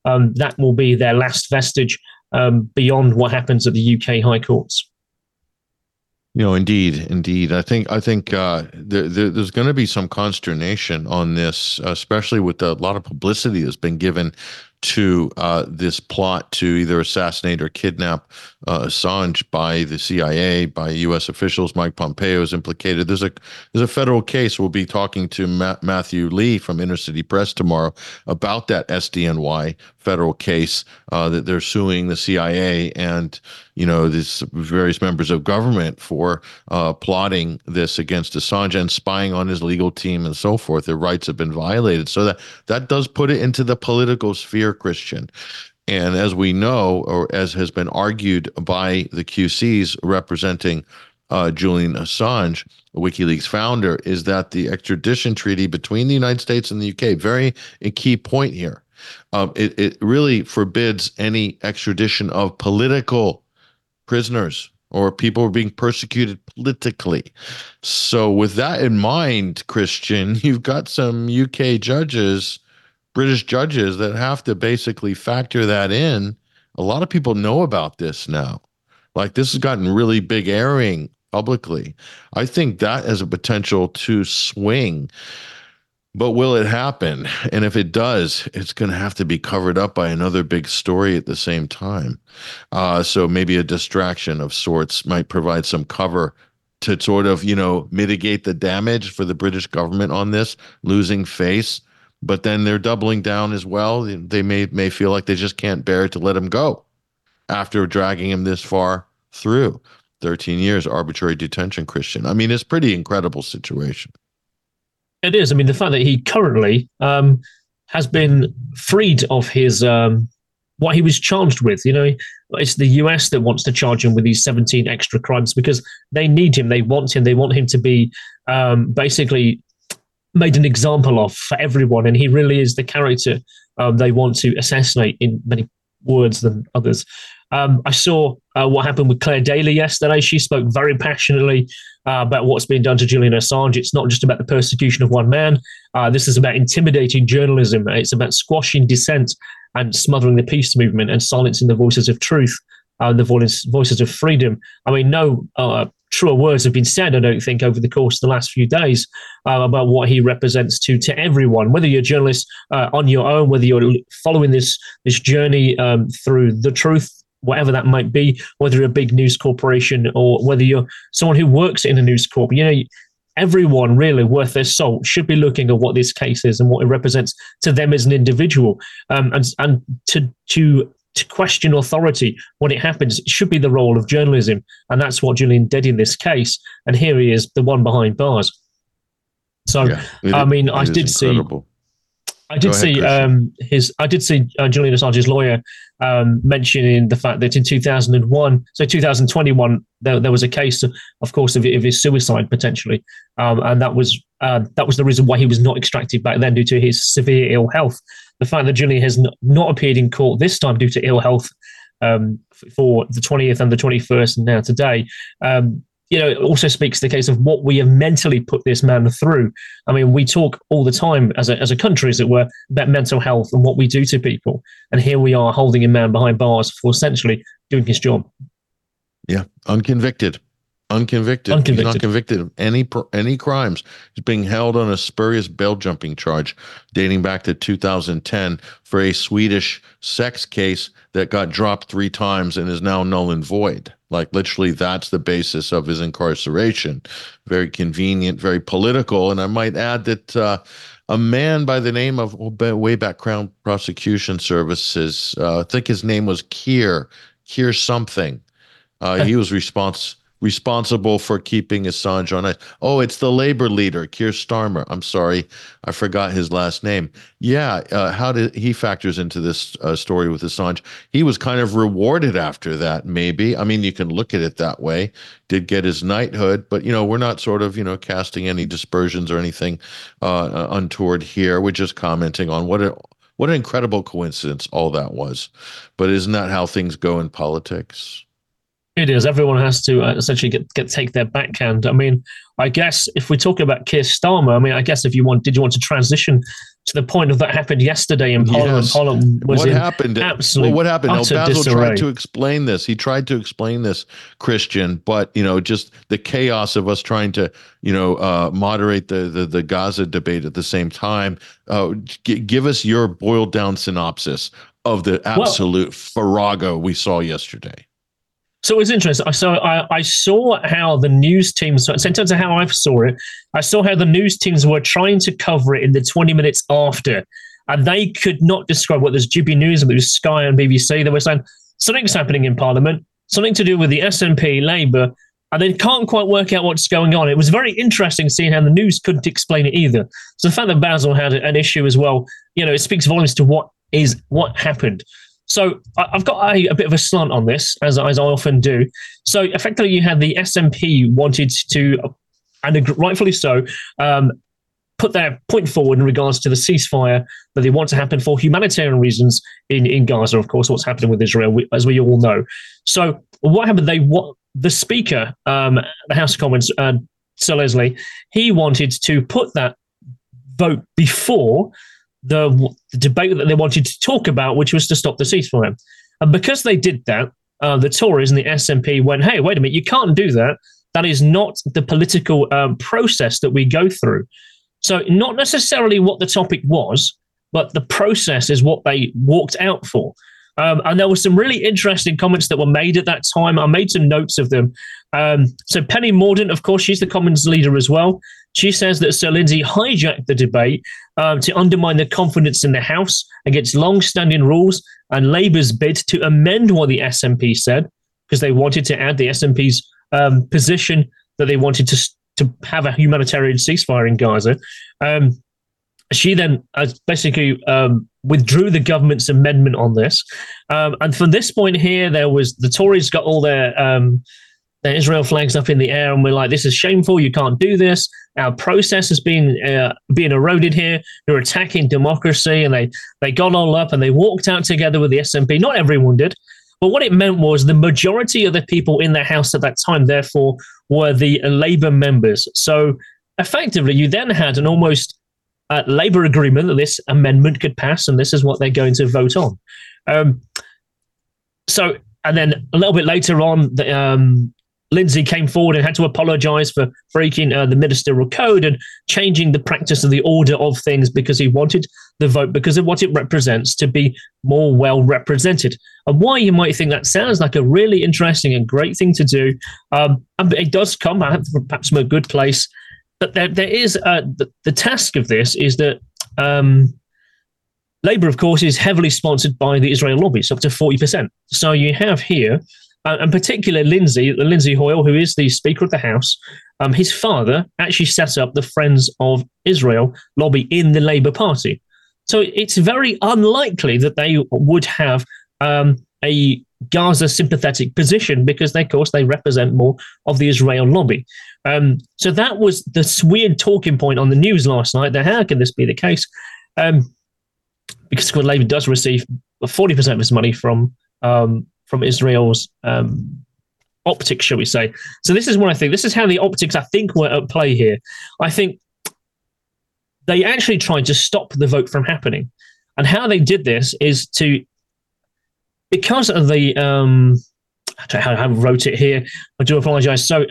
Um, that will be their last vestige um, beyond what happens at the UK High Courts. You know, indeed, indeed. I think I think uh, there, there, there's going to be some consternation on this, especially with a lot of publicity that's been given to uh, this plot to either assassinate or kidnap uh, Assange by the CIA, by U.S. officials. Mike Pompeo is implicated. There's a there's a federal case. We'll be talking to Ma- Matthew Lee from Inner City Press tomorrow about that SDNY federal case uh, that they're suing the CIA and you know these various members of government for uh, plotting this against Assange and spying on his legal team and so forth. Their rights have been violated. So that that does put it into the political sphere, Kristian. And as we know, or as has been argued by the QCs representing uh, Julian Assange, WikiLeaks founder, is that the extradition treaty between the United States and the UK, very a key point here, um, it, it really forbids any extradition of political prisoners or people who are being persecuted politically. So, with that in mind, Kristian, you've got some UK judges British judges that have to basically factor that in. A lot of people know about this now. Like this has gotten really big airing publicly. I think that has a potential to swing But will it happen? And if it does, it's going to have to be covered up by another big story at the same time. Uh, so maybe a distraction of sorts might provide some cover to sort of, you know, mitigate the damage for the British government on this, losing face. But then they're doubling down as well. They may may feel like they just can't bear to let him go after dragging him this far through 13 years arbitrary detention. Kristian, I mean, it's pretty incredible situation. It is. I mean, the fact that he currently um, has been freed of his um, what he was charged with. You know, it's the US that wants to charge him with these 17 extra crimes because they need him, they want him, they want him to be um, basically made an example of for everyone, and he really is the character um, they want to assassinate in many words than others. Um, I saw uh, what happened with Clare Daly yesterday. She spoke very passionately uh, about what's being done to Julian Assange. It's not just about the persecution of one man. Uh, this is about intimidating journalism. It's about squashing dissent and smothering the peace movement and silencing the voices of truth and uh, the voice, voices of freedom. I mean, no uh, truer words have been said, I don't think, over the course of the last few days uh, about what he represents to to everyone, whether you're a journalist uh, on your own, whether you're following this this journey um, through the truth whatever that might be, whether you're a big news corporation or whether you're someone who works in a news corp. You know, everyone really worth their salt should be looking at what this case is and what it represents to them as an individual, um, and and to to to question authority when it happens it should be the role of journalism, and that's what Julian did in this case. And here he is, the one behind bars. So, yeah, I mean, I did incredible. see I did ahead, see um, his. I did see uh, Julian Assange's lawyer um, mentioning the fact that in 2001, so 2021, there, there was a case, of, of course, of, of his suicide potentially, um, and that was uh, that was the reason why he was not extracted back then due to his severe ill health. The fact that Julian has not, not appeared in court this time due to ill health um, for the 20th and the 21st, and now today, um, you know, it also speaks to the case of what we have mentally put this man through. I mean, we talk all the time as a, as a country, as it were, about mental health and what we do to people. And here we are holding a man behind bars for essentially doing his job. Yeah, unconvicted. Unconvicted. unconvicted. He's not convicted of any any crimes. He's being held on a spurious bail jumping charge dating back to 2010 for a Swedish sex case that got dropped three times and is now null and void. Like literally, that's the basis of his incarceration. Very convenient, very political. And I might add that uh, a man by the name of way back Crown Prosecution Services, uh, I think his name was Keir, Keir something. Uh, he was responsible responsible for keeping Assange on ice. Oh, it's the labor leader, Keir Starmer. I'm sorry, I forgot his last name. Yeah, uh, how did he factors into this uh, story with Assange? He was kind of rewarded after that, maybe. I mean, you can look at it that way. Did get his knighthood, but you know, we're not sort of you know casting any dispersions or anything uh, uh untoward here. We're just commenting on what a what an incredible coincidence all that was. But isn't that how things go in politics? It is. Everyone has to uh, essentially get, get take their backhand. I mean, I guess if we talk about Keir Starmer, I mean, I guess if you want, did you want to transition to the point of that happened yesterday in Parliament? Yes. Parliament was what happened? Absolutely. Well, what happened? No, Basil disarray. tried to explain this. He tried to explain this, Kristian, but you know, just the chaos of us trying to, you know, uh, moderate the, the, the Gaza debate at the same time. Uh, g- give us your boiled down synopsis of the absolute well, farrago we saw yesterday. So it was interesting. So I, I saw how the news teams, so in terms of how I saw it, I saw how the news teams were trying to cover it in the 20 minutes after. And they could not describe what there's GB News, it was Sky and BBC. They were saying something's happening in Parliament, something to do with the SNP, Labour, and they can't quite work out what's going on. It was very interesting seeing how the news couldn't explain it either. So the fact that Basil had an issue as well, you know, it speaks volumes to what is what happened. So I've got a, a, bit of a slant on this, as, as I often do. So effectively, you had the SNP wanted to, and rightfully so, um, put their point forward in regards to the ceasefire that they want to happen for humanitarian reasons in, in Gaza, of course, what's happening with Israel, as we all know. So what happened? They what the Speaker, um, the House of Commons, uh, Sir Leslie, he wanted to put that vote before the, the debate that they wanted to talk about, which was to stop the ceasefire. And because they did that, uh, the Tories and the SNP went, hey, wait a minute, you can't do that. That is not the political um, process that we go through. So, not necessarily what the topic was, but the process is what they walked out for. Um, and there were some really interesting comments that were made at that time. I made some notes of them. Um, so Penny Mordaunt, of course, she's the Commons leader as well. She says that Sir Lindsay hijacked the debate um, to undermine the confidence in the House against long-standing rules and Labour's bid to amend what the SNP said because they wanted to add the SNP's um, position that they wanted to to have a humanitarian ceasefire in Gaza. Um, she then uh, basically um, withdrew the government's amendment on this. Um, and from this point here, there was the Tories got all their um, Israel flags up in the air, and we're like, "This is shameful. You can't do this. Our process has been uh, being eroded here. You're attacking democracy." And they they got all up and they walked out together with the SNP. Not everyone did, but what it meant was the majority of the people in the House at that time, therefore, were the Labour members. So effectively, you then had an almost uh, Labour agreement that this amendment could pass, and this is what they're going to vote on. Um, so, and then a little bit later on, the, um, Lindsay came forward and had to apologise for breaking uh, the ministerial code and changing the practice of the order of things because he wanted the vote because of what it represents to be more well represented. And why you might think that sounds like a really interesting and great thing to do, um, it does come perhaps from a good place but there, there is uh, the, the, task of this is that um, Labour, of course, is heavily sponsored by the Israel lobby, so up to 40%. So you have here, uh, and particularly Lindsay, Lindsay Hoyle, who is the Speaker of the House, um, his father actually set up the Friends of Israel lobby in the Labour Party. So it's very unlikely that they would have um, a Gaza sympathetic position because, they, of course, they represent more of the Israel lobby. Um, so that was the weird talking point on the news last night. That how can this be the case? Um, because Labour does receive forty percent of its money from um, from Israel's um, optics, shall we say? So this is what I think. This is how the optics I think were at play here. I think they actually tried to stop the vote from happening, and how they did this is to because of the um, I don't know how I wrote it here. I do apologise. So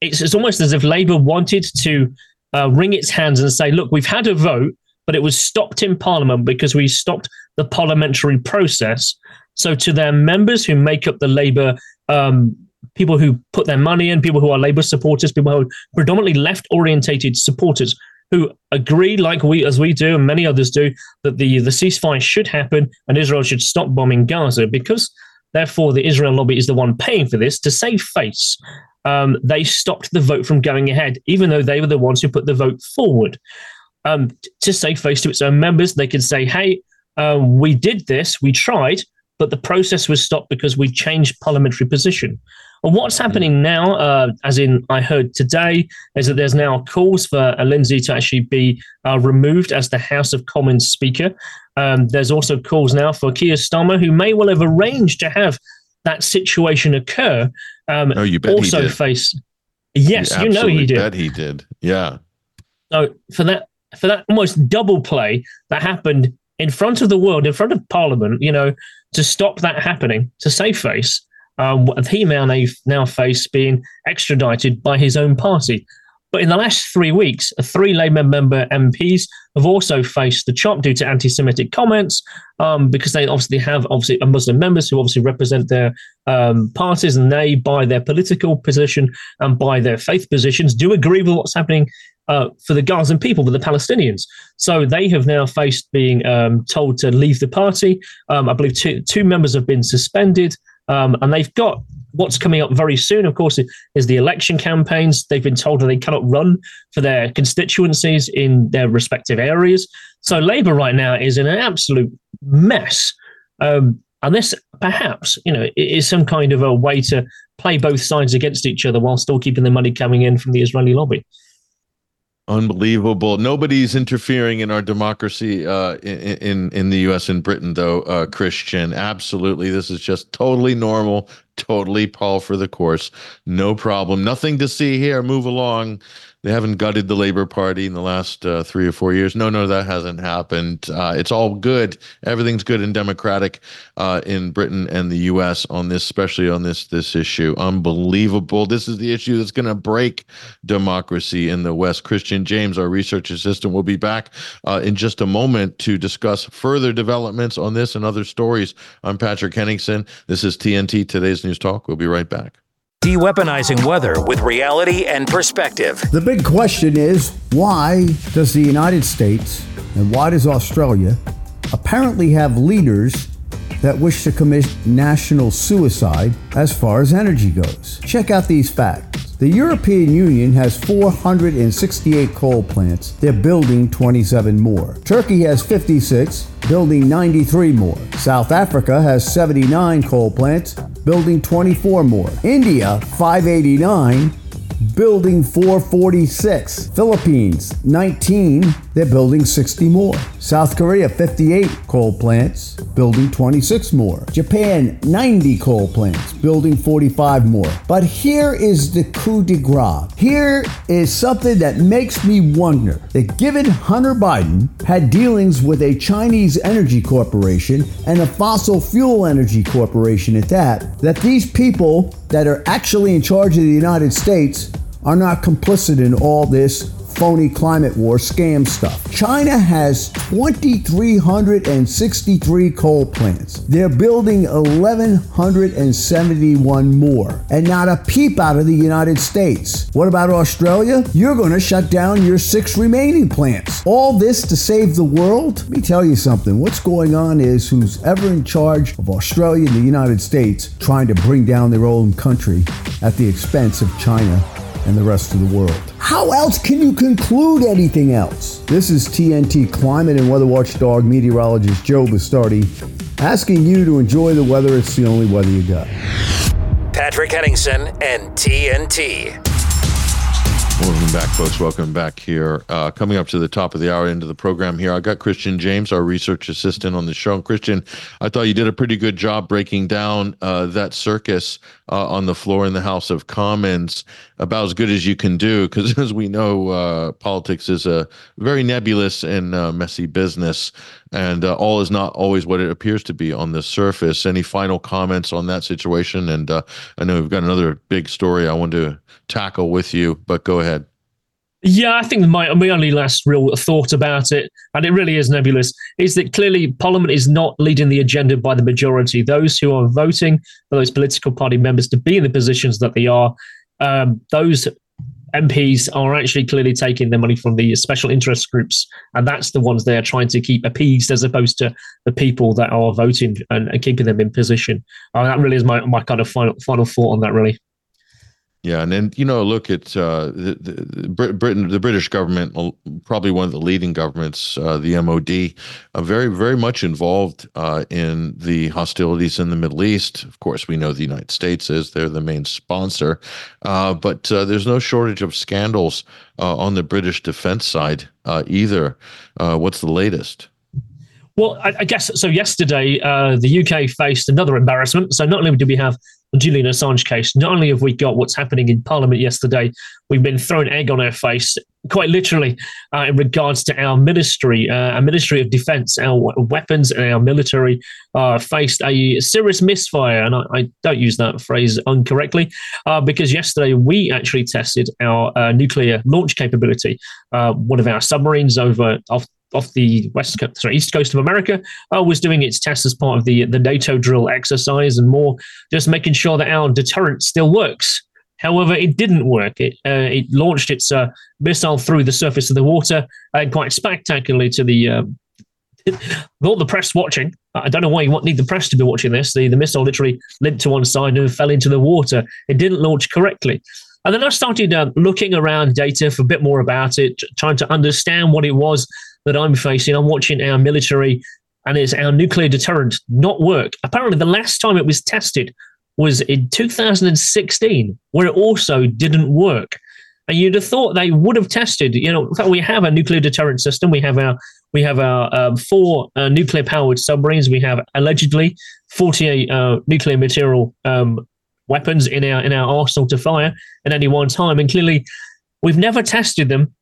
it's, it's almost as if Labour wanted to uh, wring its hands and say, look, we've had a vote, but it was stopped in Parliament because we stopped the parliamentary process. So to their members who make up the Labour, um, people who put their money in, people who are Labour supporters, people who are predominantly left orientated supporters who agree, like we as we do and many others do, that the, the ceasefire should happen and Israel should stop bombing Gaza because therefore the Israel lobby is the one paying for this to save face um, they stopped the vote from going ahead, even though they were the ones who put the vote forward. Um, to save face to its own members, they could say, hey, uh, we did this, we tried, but the process was stopped because we changed parliamentary position. And what's happening now, uh, as in I heard today, is that there's now calls for Lindsay to actually be uh, removed as the House of Commons Speaker. Um, there's also calls now for Keir Starmer, who may well have arranged to have that situation occur, um, oh, you bet also face. Yes, you, you know he did. Bet he did. Yeah. So for that for that almost double play that happened in front of the world, in front of Parliament, you know, to stop that happening, to save face, um, he now now face being extradited by his own party. But in the last three weeks, three Labour member MPs have also faced the chop due to anti-Semitic comments, um, because they obviously have obviously Muslim members who obviously represent their um, parties, and they, by their political position and by their faith positions, do agree with what's happening uh, for the Gazan people, for the Palestinians. So they have now faced being um, told to leave the party. Um, I believe two two members have been suspended. Um, and they've got what's coming up very soon, of course, is the election campaigns. They've been told that they cannot run for their constituencies in their respective areas. So Labour right now is in an absolute mess. Um, and this perhaps, you know, is some kind of a way to play both sides against each other while still keeping the money coming in from the Israeli lobby. Unbelievable. Nobody's interfering in our democracy uh, in, in in the U.S. and Britain, though. Uh, Kristian, absolutely. This is just totally normal, totally Paul for the course. No problem. Nothing to see here. Move along. They haven't gutted the Labour Party in the last uh, three or four years. No, no, that hasn't happened. Uh, it's all good. Everything's good and democratic uh, in Britain and the U.S. on this, especially on this this issue. Unbelievable. This is the issue that's going to break democracy in the West. Kristian James, our research assistant, will be back uh, in just a moment to discuss further developments on this and other stories. I'm Patrick Henningsen. This is TNT Today's News Talk. We'll be right back. De-weaponizing weather with reality and perspective. The big question is why does the United States and why does Australia apparently have leaders that wish to commit national suicide as far as energy goes? Check out these facts. The European Union has 468 coal plants. They're building 27 more. Turkey has 56, building 93 more. South Africa has 79 coal plants, building 24 more. India, 589, building 446. Philippines, 19, they're building 60 more. South Korea, 58 coal plants, building 26 more. Japan, 90 coal plants, building 45 more. But here is the coup de grace. Here is something that makes me wonder that given Hunter Biden had dealings with a Chinese energy corporation and a fossil fuel energy corporation at that, that these people that are actually in charge of the United States are not complicit in all this phony climate war scam stuff. China has 2,363 coal plants. They're building 1,171 more, and not a peep out of the United States. What about Australia? You're going to shut down your six remaining plants. All this to save the world? Let me tell you something. What's going on is who's ever in charge of Australia and the United States trying to bring down their own country at the expense of China and the rest of the world. How else can you conclude anything else? This is TNT climate and weather watchdog meteorologist Joe Bastardi asking you to enjoy the weather. It's the only weather you got. Patrick Henningsen and TNT. Welcome back, folks. Welcome back here. Uh, coming up to the top of the hour into the program here, I got Kristian James, our research assistant on the show. And Kristian, I thought you did a pretty good job breaking down uh, that circus uh, on the floor in the House of Commons, about as good as you can do. Because as we know, uh, politics is a very nebulous and uh, messy business, and uh, all is not always what it appears to be on the surface. Any final comments on that situation? And I know we've got another big story I want to tackle with you, but go ahead. Yeah, I think my, my only last real thought about it, and it really is nebulous, is that clearly Parliament is not leading the agenda by the majority. Those who are voting for those political party members to be in the positions that they are, um, those MPs are actually clearly taking their money from the special interest groups, and that's the ones they are trying to keep appeased as opposed to the people that are voting and, and keeping them in position. Uh, that really is my, my kind of final final thought on that, really. Yeah, and then you know, look at uh, the, the, Britain, the British government, probably one of the leading governments, uh, the MOD, uh, very, very much involved uh, in the hostilities in the Middle East. Of course, we know the United States is; they're the main sponsor, uh, but uh, there's no shortage of scandals on the British defense side either. what's the latest? Well, I, I, guess so. Yesterday, uh, the UK faced another embarrassment. So not only did we have Julian Assange case, not only have we got what's happening in Parliament yesterday, we've been thrown egg on our face, quite literally, uh, in regards to our ministry, uh, our Ministry of Defence, our weapons and our military uh, faced a serious misfire. And I, I, don't use that phrase incorrectly, uh, because yesterday we actually tested our uh, nuclear launch capability. Uh, one of our submarines over off off the west coast, sorry, east coast of America, uh, was doing its tests as part of the the NATO drill exercise, and more just making sure that our deterrent still works. However, it didn't work. It uh, it launched its uh, missile through the surface of the water uh, quite spectacularly to the. Uh, all the press watching. I don't know why you need the press to be watching this. The, the missile literally limped to one side and fell into the water. It didn't launch correctly. And then I started uh, looking around data for a bit more about it, trying to understand what it was that I'm facing. I'm watching our military and it's our nuclear deterrent not work. Apparently, the last time it was tested was in 2016, where it also didn't work. And you'd have thought they would have tested. You know, we have a nuclear deterrent system. We have our we have our um, four uh, nuclear powered submarines. We have allegedly 48 uh, nuclear material um, weapons in our in our arsenal to fire at any one time. And clearly, We've never tested them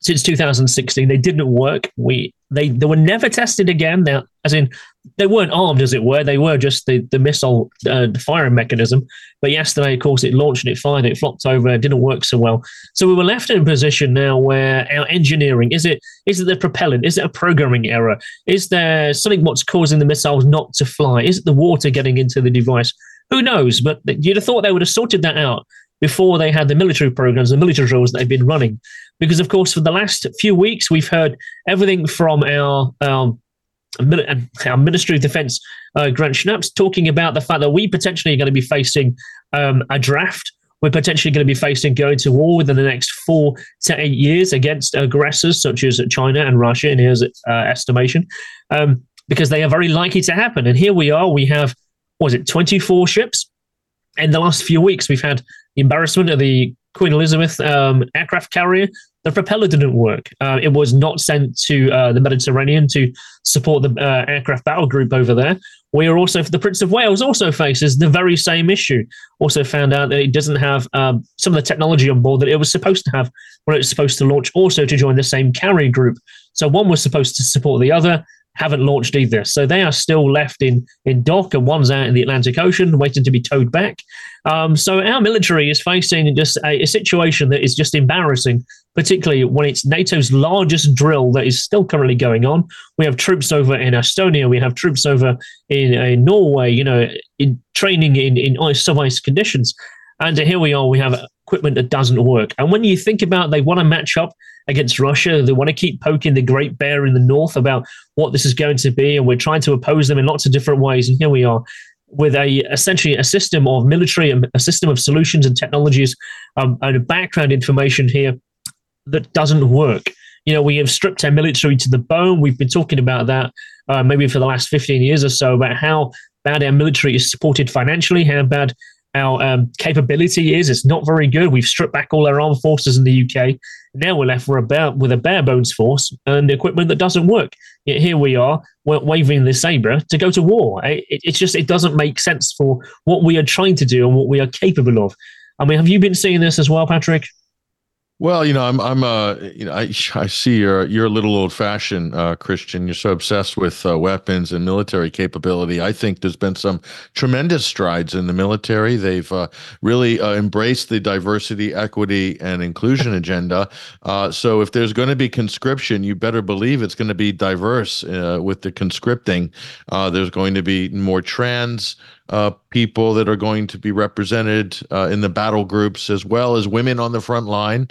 since 2016. They didn't work. We they they were never tested again. Now, as in, they weren't armed, as it were. They were just the the missile uh, firing mechanism. But yesterday, of course, it launched and it fired. It flopped over. It didn't work so well. So we were left in a position now where our engineering is it is it the propellant? Is it a programming error? Is there something what's causing the missiles not to fly? Is it the water getting into the device? Who knows? But you'd have thought they would have sorted that out before they had the military programs, the military drills that they've been running. Because, of course, for the last few weeks, we've heard everything from our, our, our Ministry of Defense, uh, Grant Shapps, talking about the fact that we potentially are going to be facing um, a draft. We're potentially going to be facing going to war within the next four to eight years against aggressors such as China and Russia, in his uh, estimation, um, because they are very likely to happen. And here we are. We have, was it 24 ships? In the last few weeks, we've had embarrassment of the Queen Elizabeth um, aircraft carrier, the propeller didn't work. Uh, it was not sent to uh, the Mediterranean to support the uh, aircraft battle group over there. We are also, the Prince of Wales also faces the very same issue. Also found out that it doesn't have um, some of the technology on board that it was supposed to have when it was supposed to launch also to join the same carrier group. So one was supposed to support the other haven't launched either. So they are still left in in dock, and one's out in the Atlantic Ocean, waiting to be towed back. Um, so our military is facing just a, a, situation that is just embarrassing, particularly when it's NATO's largest drill that is still currently going on. We have troops over in Estonia, we have troops over in, in Norway, you know, in training in in ice, sub ice conditions, and here we are. We have equipment that doesn't work. And when you think about they want to match up against Russia. They want to keep poking the great bear in the north about what this is going to be, and we're trying to oppose them in lots of different ways. And here we are with a essentially a system of military and a system of solutions and technologies um, and background information here that doesn't work. You know, we have stripped our military to the bone. We've been talking about that uh, maybe for the last 15 years or so about how bad our military is supported financially, how bad our um, capability is. It's not very good. We've stripped back all our armed forces in the UK. Now we're left with a bare, with a bare bones force and equipment that doesn't work. Yet here we are, waving the saber to go to war. Eh, it, it's just it doesn't make sense for what we are trying to do and what we are capable of. I mean, have you been seeing this as well, Patrick? Well, you know, I'm, I'm, uh, you know, I, I see you're, you're a little old fashioned, uh, Kristian. You're so obsessed with uh, weapons and military capability. I think there's been some tremendous strides in the military. They've uh, really uh, embraced the diversity, equity, and inclusion agenda. Uh, so if there's going to be conscription, you better believe it's going to be diverse with the conscripting. there's going to be more trans uh, people that are going to be represented uh, in the battle groups, as well as women on the front line.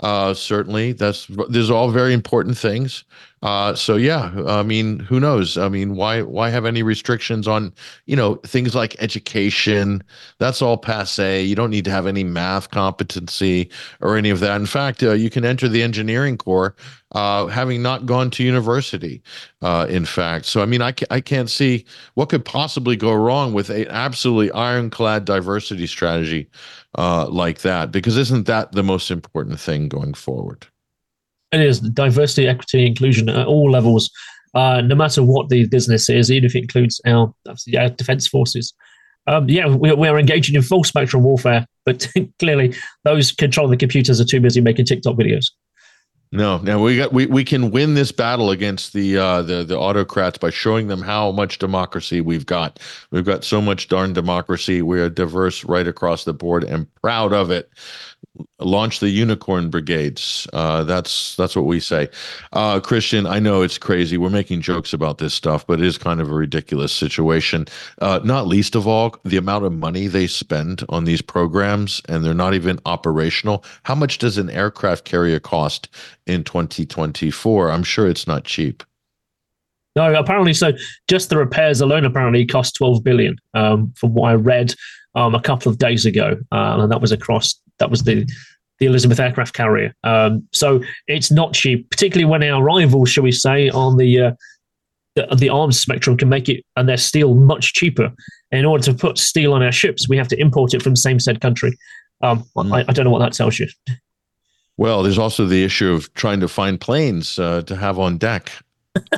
Uh, certainly, that's these are all very important things. Uh, so yeah, I mean, who knows? I mean, why why have any restrictions on you know things like education? That's all passe. You don't need to have any math competency or any of that. In fact, uh, you can enter the engineering corps uh, having not gone to university. Uh, in fact, so I mean, I, ca- I can't see what could possibly go wrong with an absolutely ironclad diversity strategy uh, like that. Because isn't that the most important thing going forward? It is diversity, equity, inclusion at all levels, uh, no matter what the business is, even if it includes our, our defense forces. Um, yeah, we, we're engaging in full spectrum warfare, but clearly those controlling the computers are too busy making TikTok videos. No, no, we got we, we can win this battle against the uh, the the autocrats by showing them how much democracy we've got. We've got so much darn democracy. We are diverse right across the board and proud of it launch the unicorn brigades. Uh, that's that's what we say. Uh, Kristian, I know it's crazy. We're making jokes about this stuff, but it is kind of a ridiculous situation. Uh, not least of all, the amount of money they spend on these programs, and they're not even operational. How much does an aircraft carrier cost in 2024? I'm sure it's not cheap. No, apparently so. Just the repairs alone apparently cost 12 billion, um, from what I read um, a couple of days ago, uh, and that was across that was the the Elizabeth aircraft carrier. Um, so it's not cheap, particularly when our rivals, shall we say, on the, uh, the the arms spectrum can make it and their steel much cheaper. In order to put steel on our ships, we have to import it from the same said country. Um, mm. I, I, don't know what that tells you. Well, there's also the issue of trying to find planes uh, to have on deck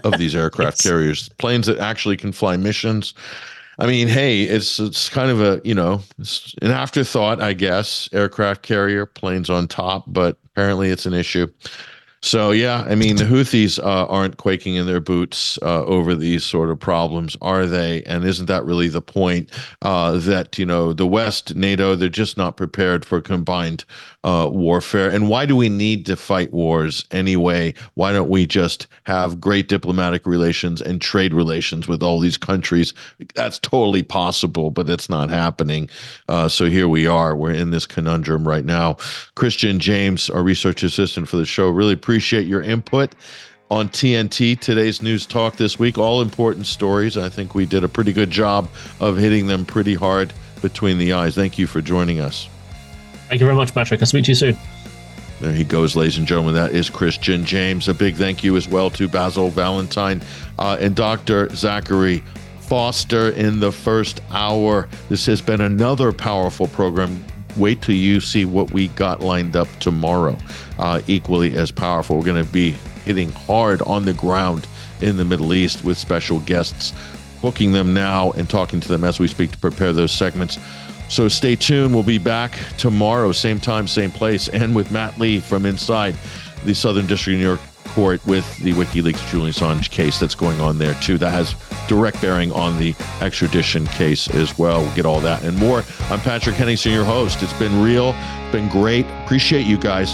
of these aircraft yes. carriers, planes that actually can fly missions I mean, hey, it's it's kind of a you know an afterthought, I guess. Aircraft carrier, planes on top, but apparently it's an issue. So yeah, I mean the Houthis uh, aren't quaking in their boots uh, over these sort of problems, are they? And isn't that really the point uh, that you know the West, NATO, they're just not prepared for combined uh, warfare? And why do we need to fight wars anyway? Why don't we just have great diplomatic relations and trade relations with all these countries? That's totally possible, but it's not happening. Uh, so here we are. We're in this conundrum right now. Kristian James, our research assistant for the show, really appreciate your input on TNT, today's news talk this week. All important stories. I think we did a pretty good job of hitting them pretty hard between the eyes. Thank you for joining us. Thank you very much, Patrick. I'll speak to you soon. There he goes, ladies and gentlemen. That is Kristian James. A big thank you as well to Basil Valentine uh, and Dr. Zachary Foster in the first hour. This has been another powerful program wait till you see what we got lined up tomorrow. Uh, equally as powerful. We're going to be hitting hard on the ground in the Middle East with special guests, booking them now and talking to them as we speak to prepare those segments. So stay tuned. We'll be back tomorrow, same time, same place, and with Matt Lee from inside the Southern District of New York court with the WikiLeaks Julian Assange case that's going on there too. That has direct bearing on the extradition case as well. We'll get all that and more. I'm Patrick Henningsen, your host. It's been real, been great. Appreciate you guys.